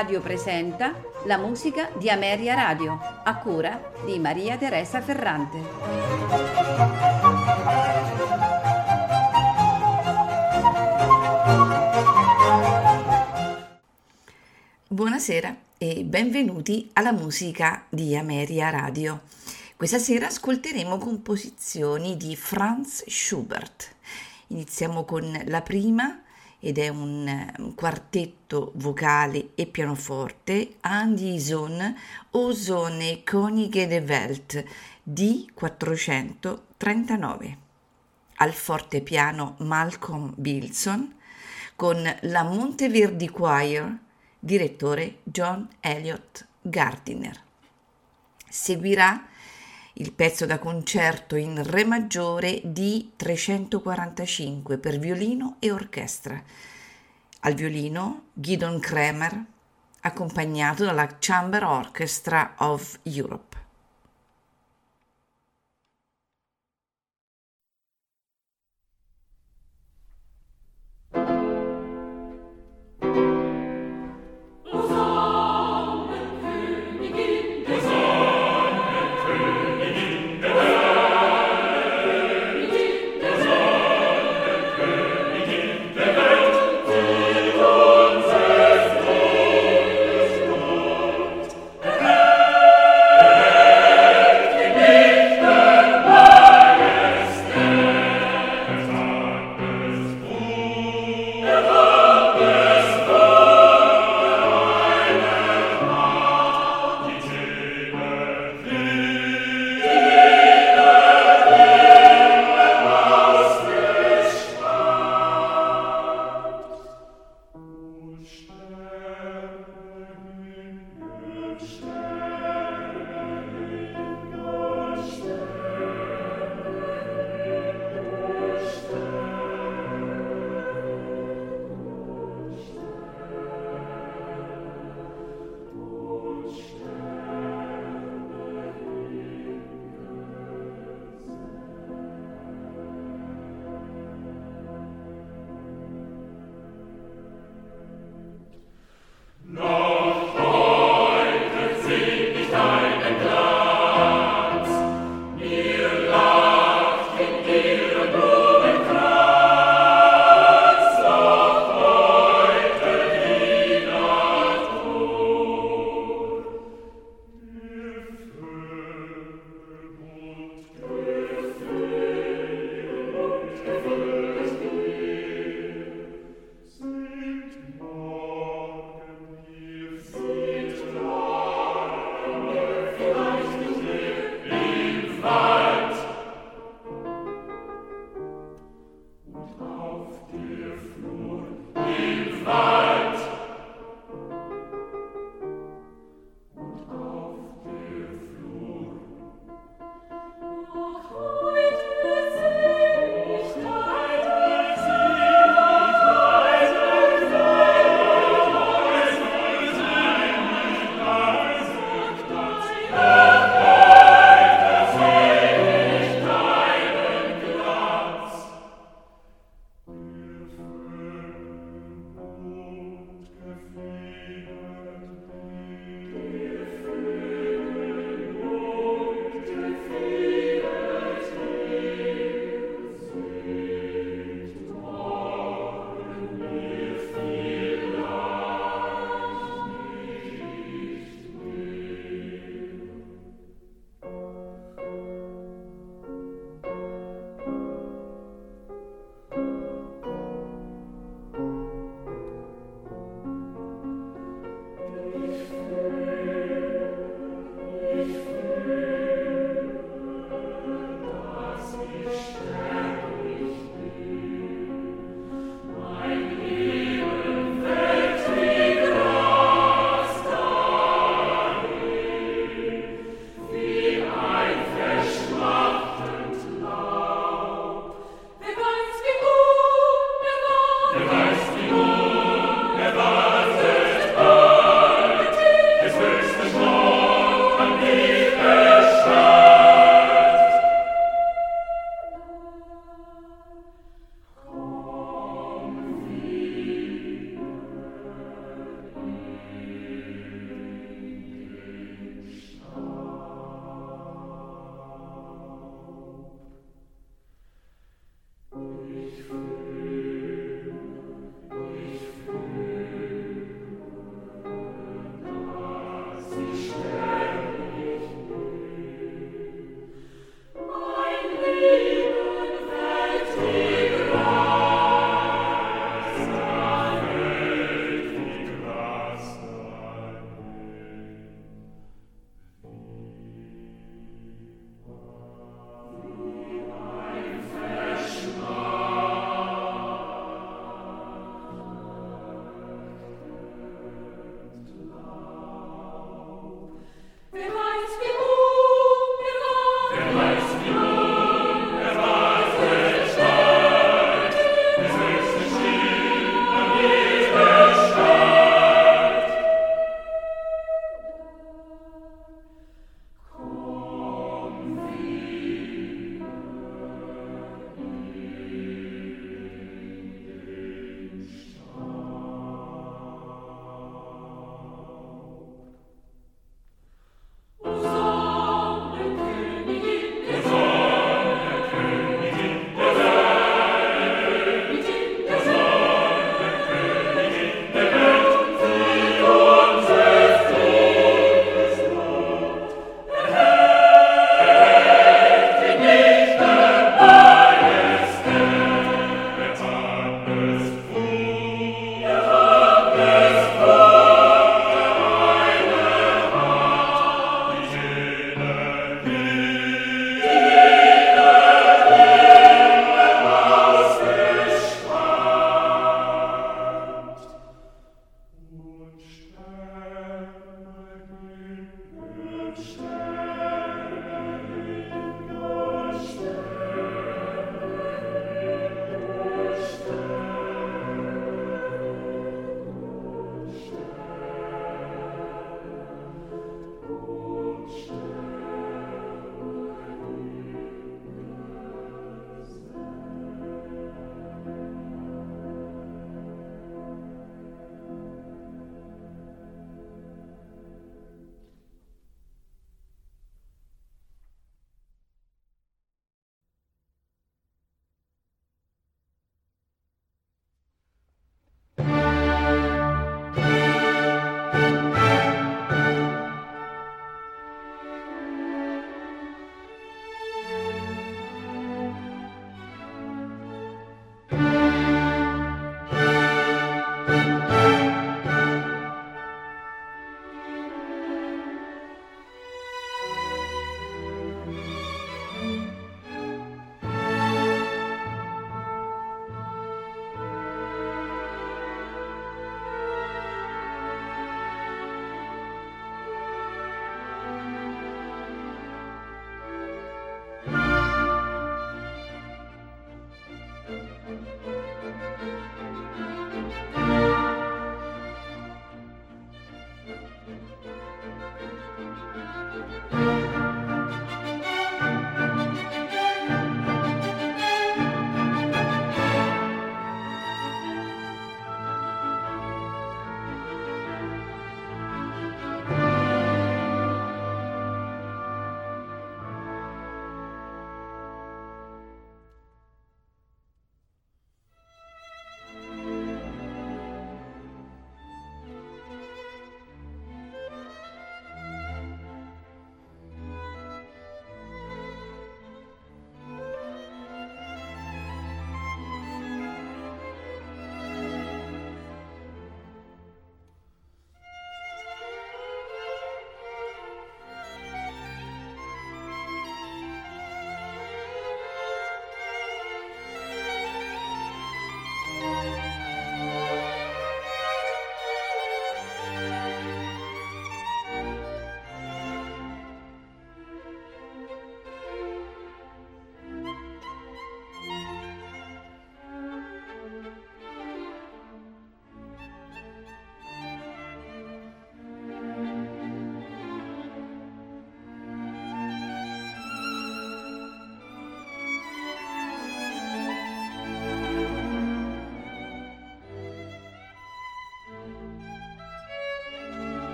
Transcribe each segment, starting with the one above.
Radio presenta la musica di Ameria Radio, a cura di Maria Teresa Ferrante. Buonasera e benvenuti alla musica di Ameria Radio. Questa sera ascolteremo composizioni di Franz Schubert. Iniziamo con la prima ed è un quartetto vocale e pianoforte Andison Osone Konige de Welt di 439. Al fortepiano Malcolm Bilson con la Monteverdi Choir, direttore John Elliott Gardiner. Seguirà il pezzo da concerto in Re maggiore di 345 per violino e orchestra. Al violino Gideon Kremer, accompagnato dalla Chamber Orchestra of Europe.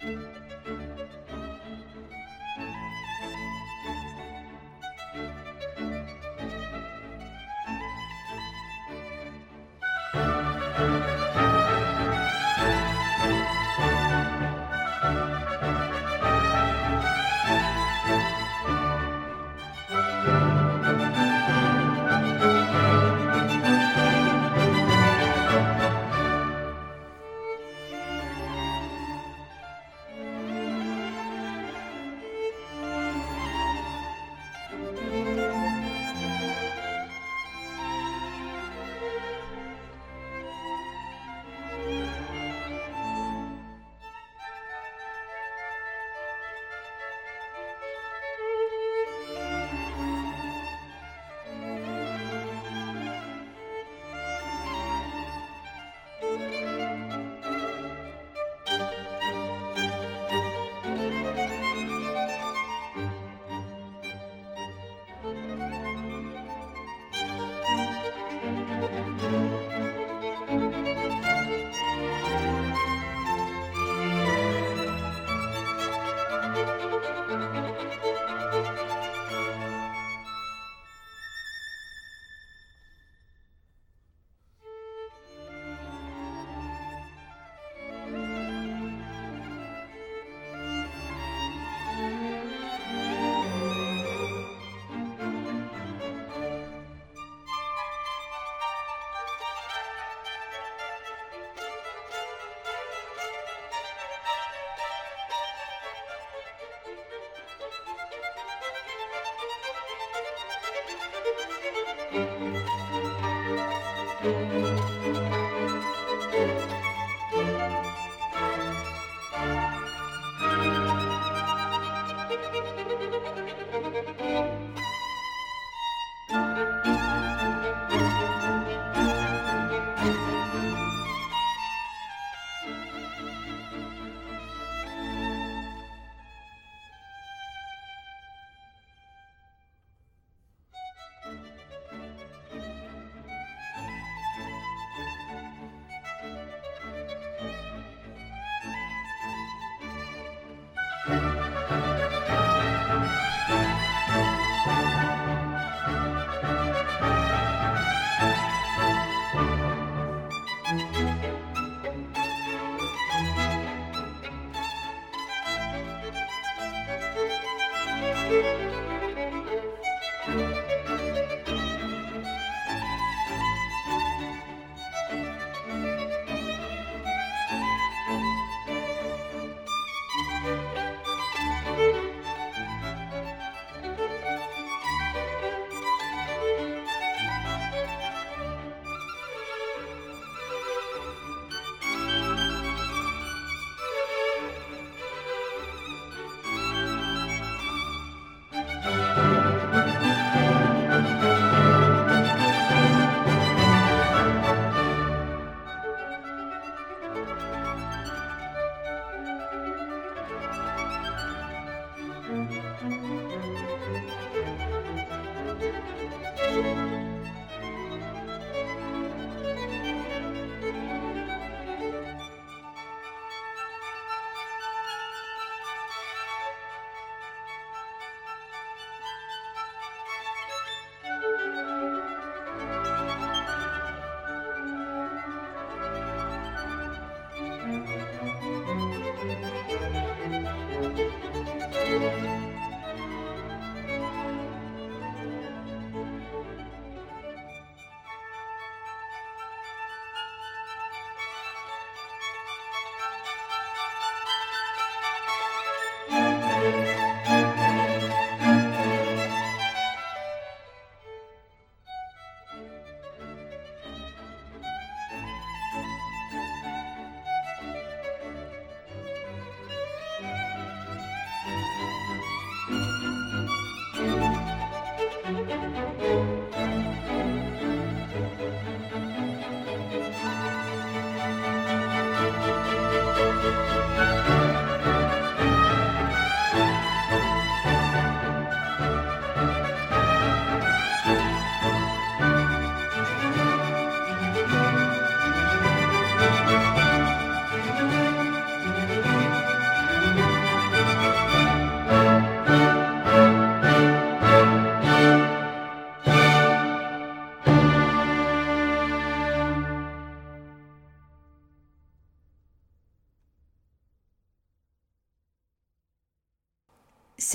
Música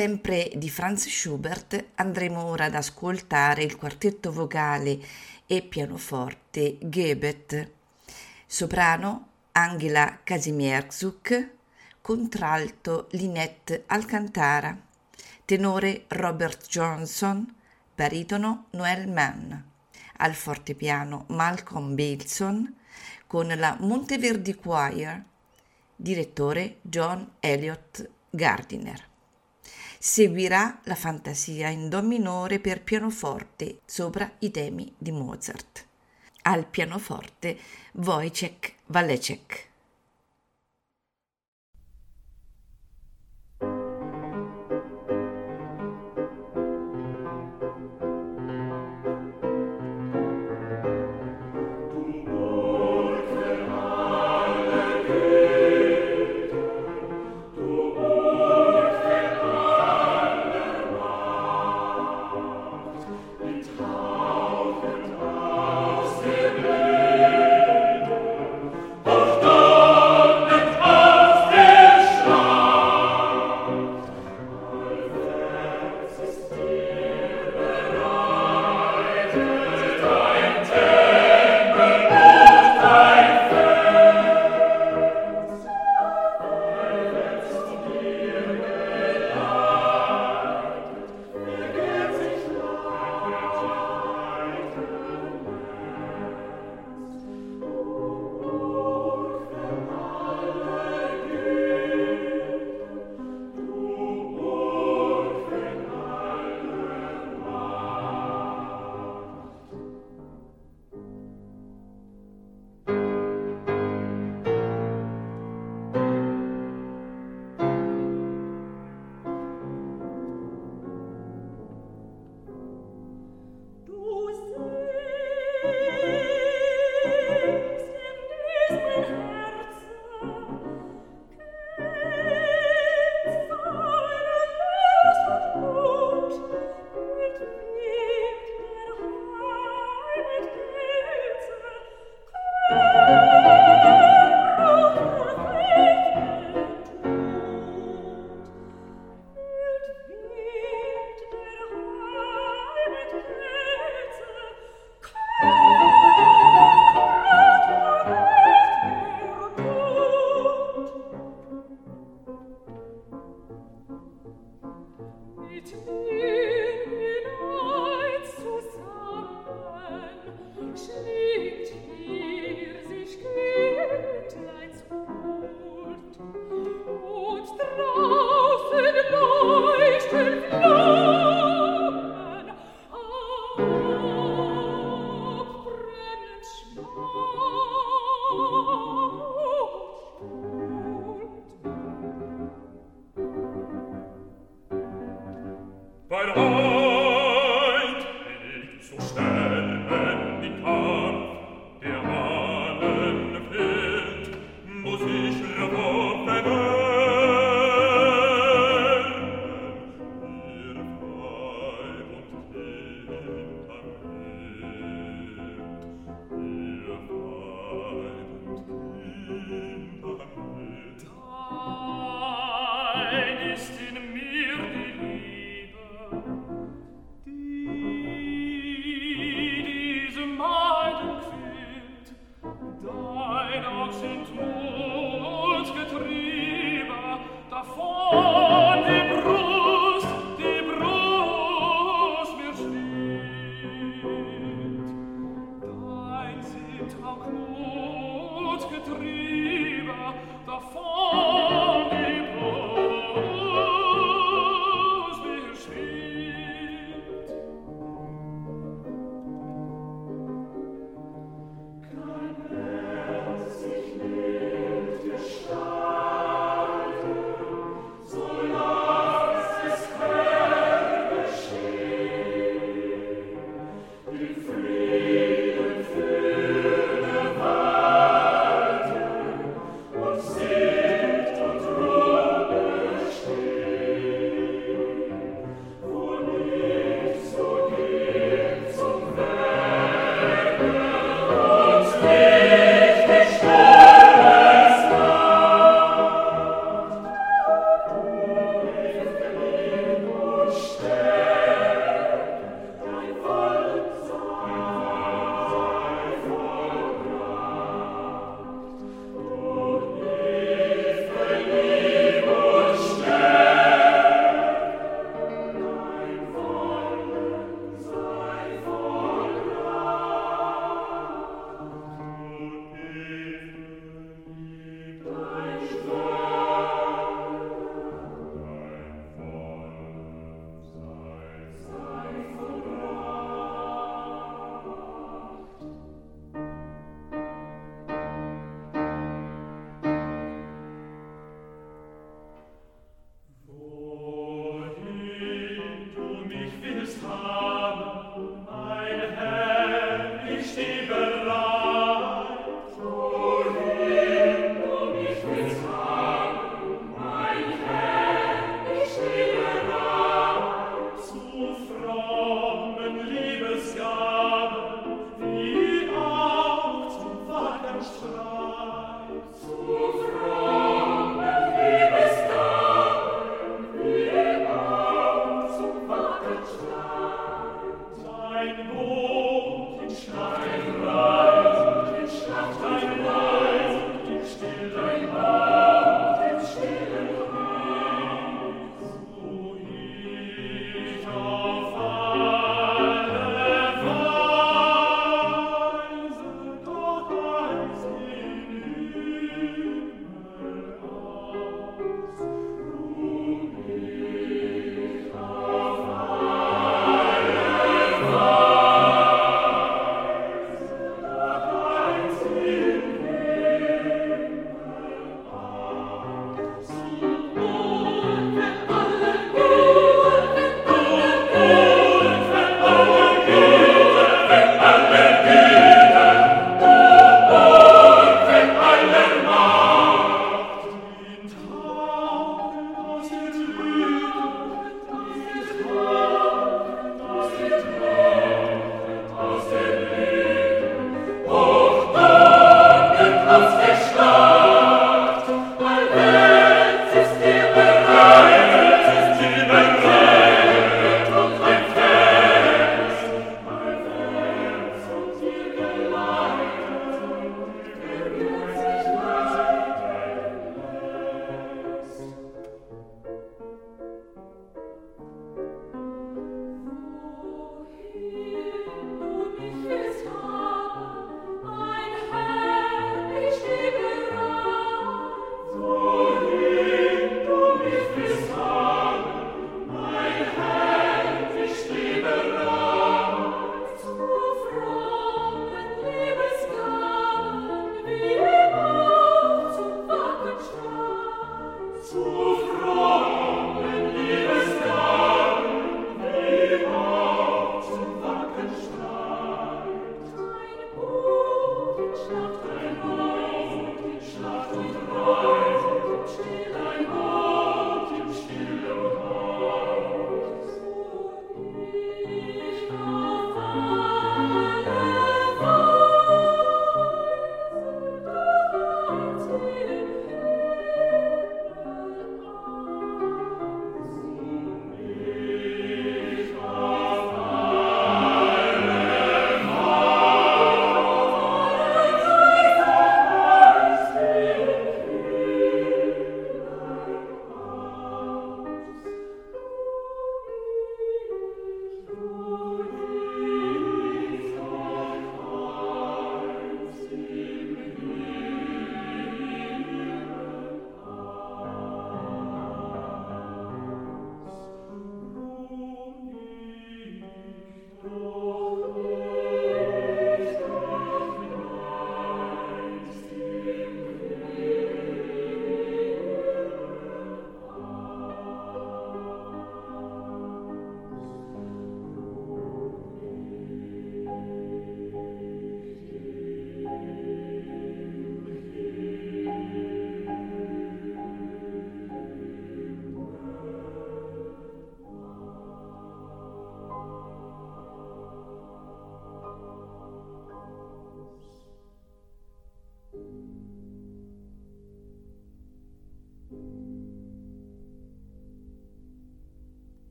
Sempre di Franz Schubert andremo ora ad ascoltare il quartetto vocale e pianoforte Gebet, soprano Angela Kazimierzuk, contralto Linette Alcantara, tenore Robert Johnson, baritono Noel Mann, al fortepiano Malcolm Bilson con la Monteverdi Choir, direttore John Elliott Gardiner. Seguirà la fantasia in Do minore per pianoforte sopra i temi di Mozart. Al pianoforte Wojciech Walecek.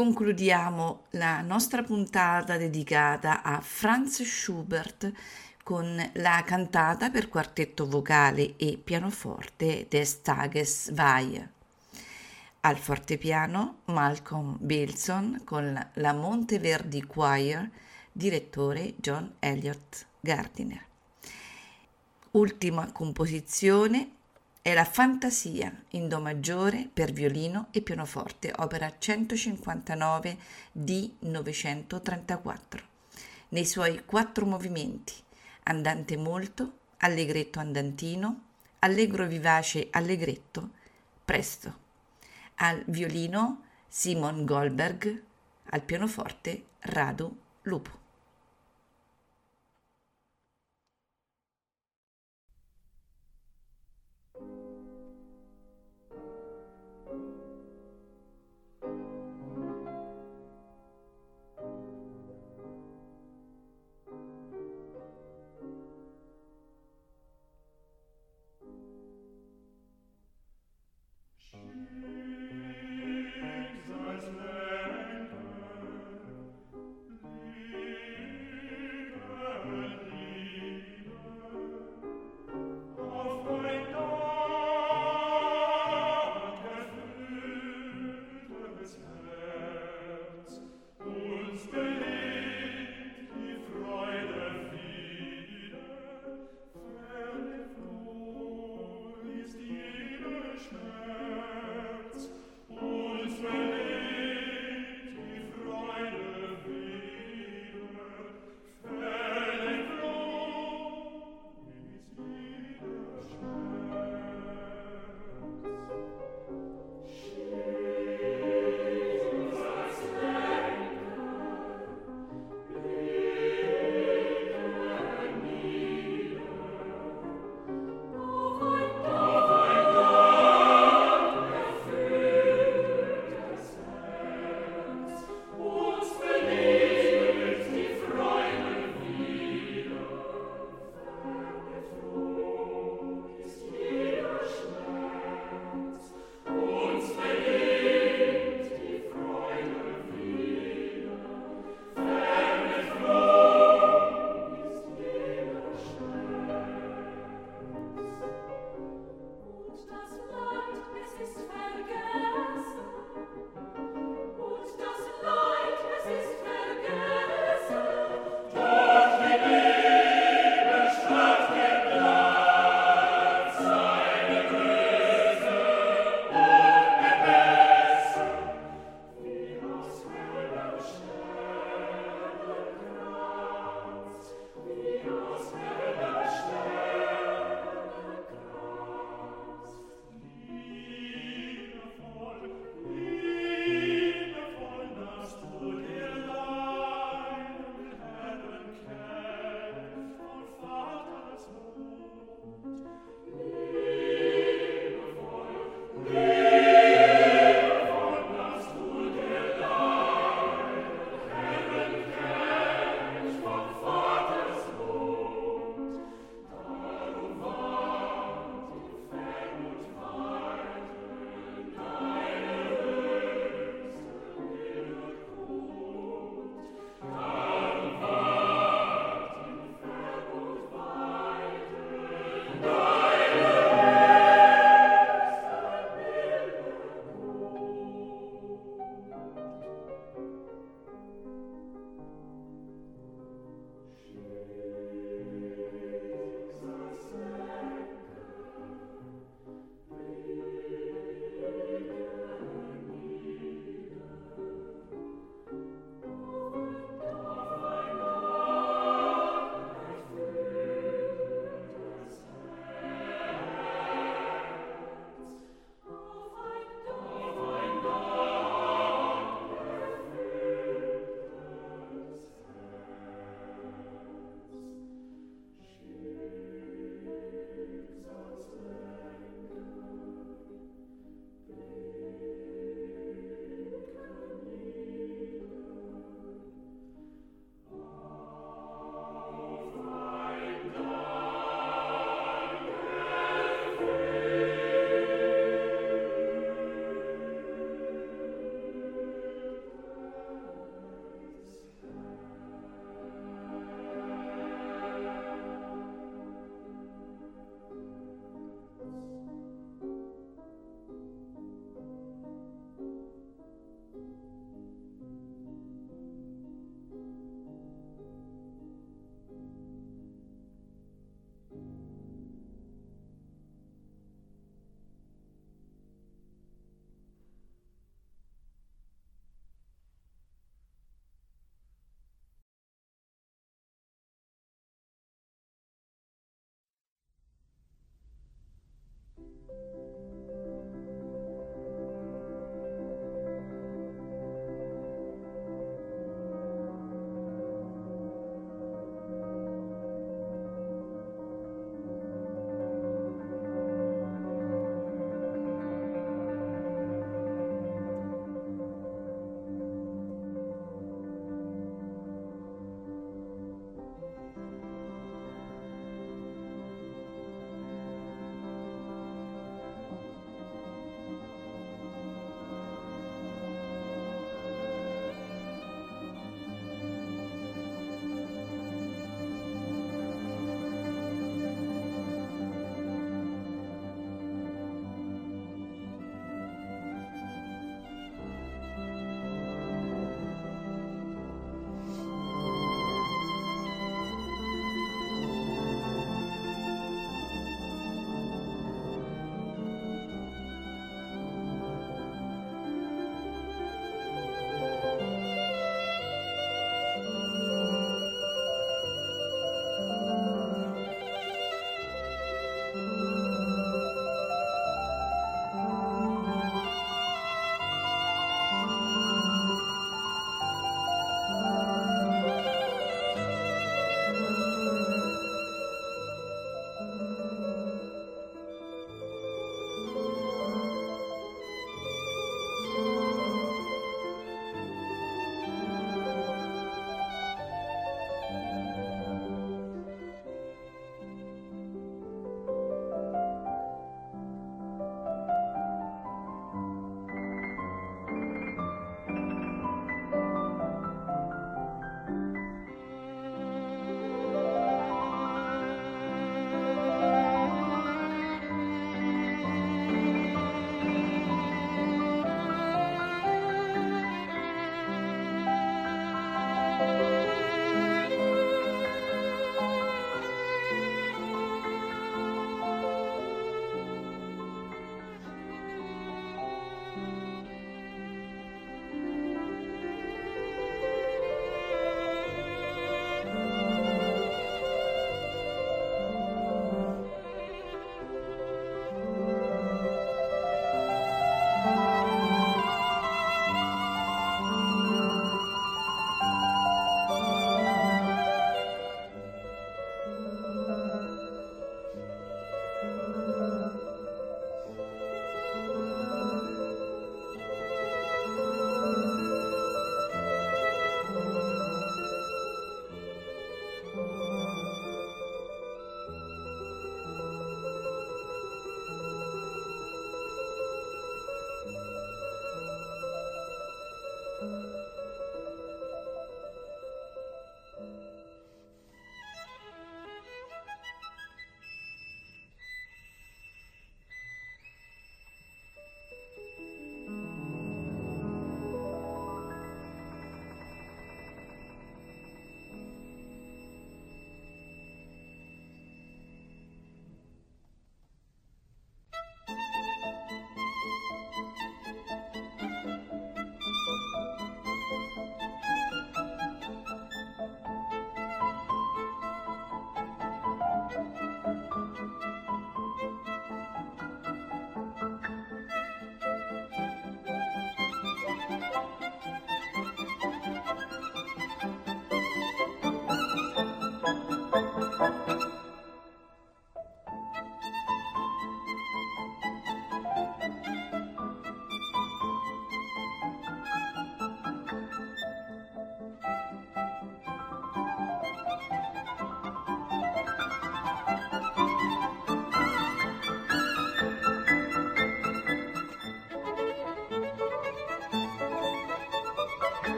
Concludiamo la nostra puntata dedicata a Franz Schubert con la cantata per quartetto vocale e pianoforte Des Tages Weihe. Al fortepiano Malcolm Bilson con la Monteverdi Choir, direttore John Elliott Gardiner. Ultima composizione è la Fantasia in Do maggiore per violino e pianoforte, opera 159 di 934, nei suoi quattro movimenti, andante molto, allegretto andantino, allegro vivace allegretto, presto. Al violino Simon Goldberg, al pianoforte Radu Lupo.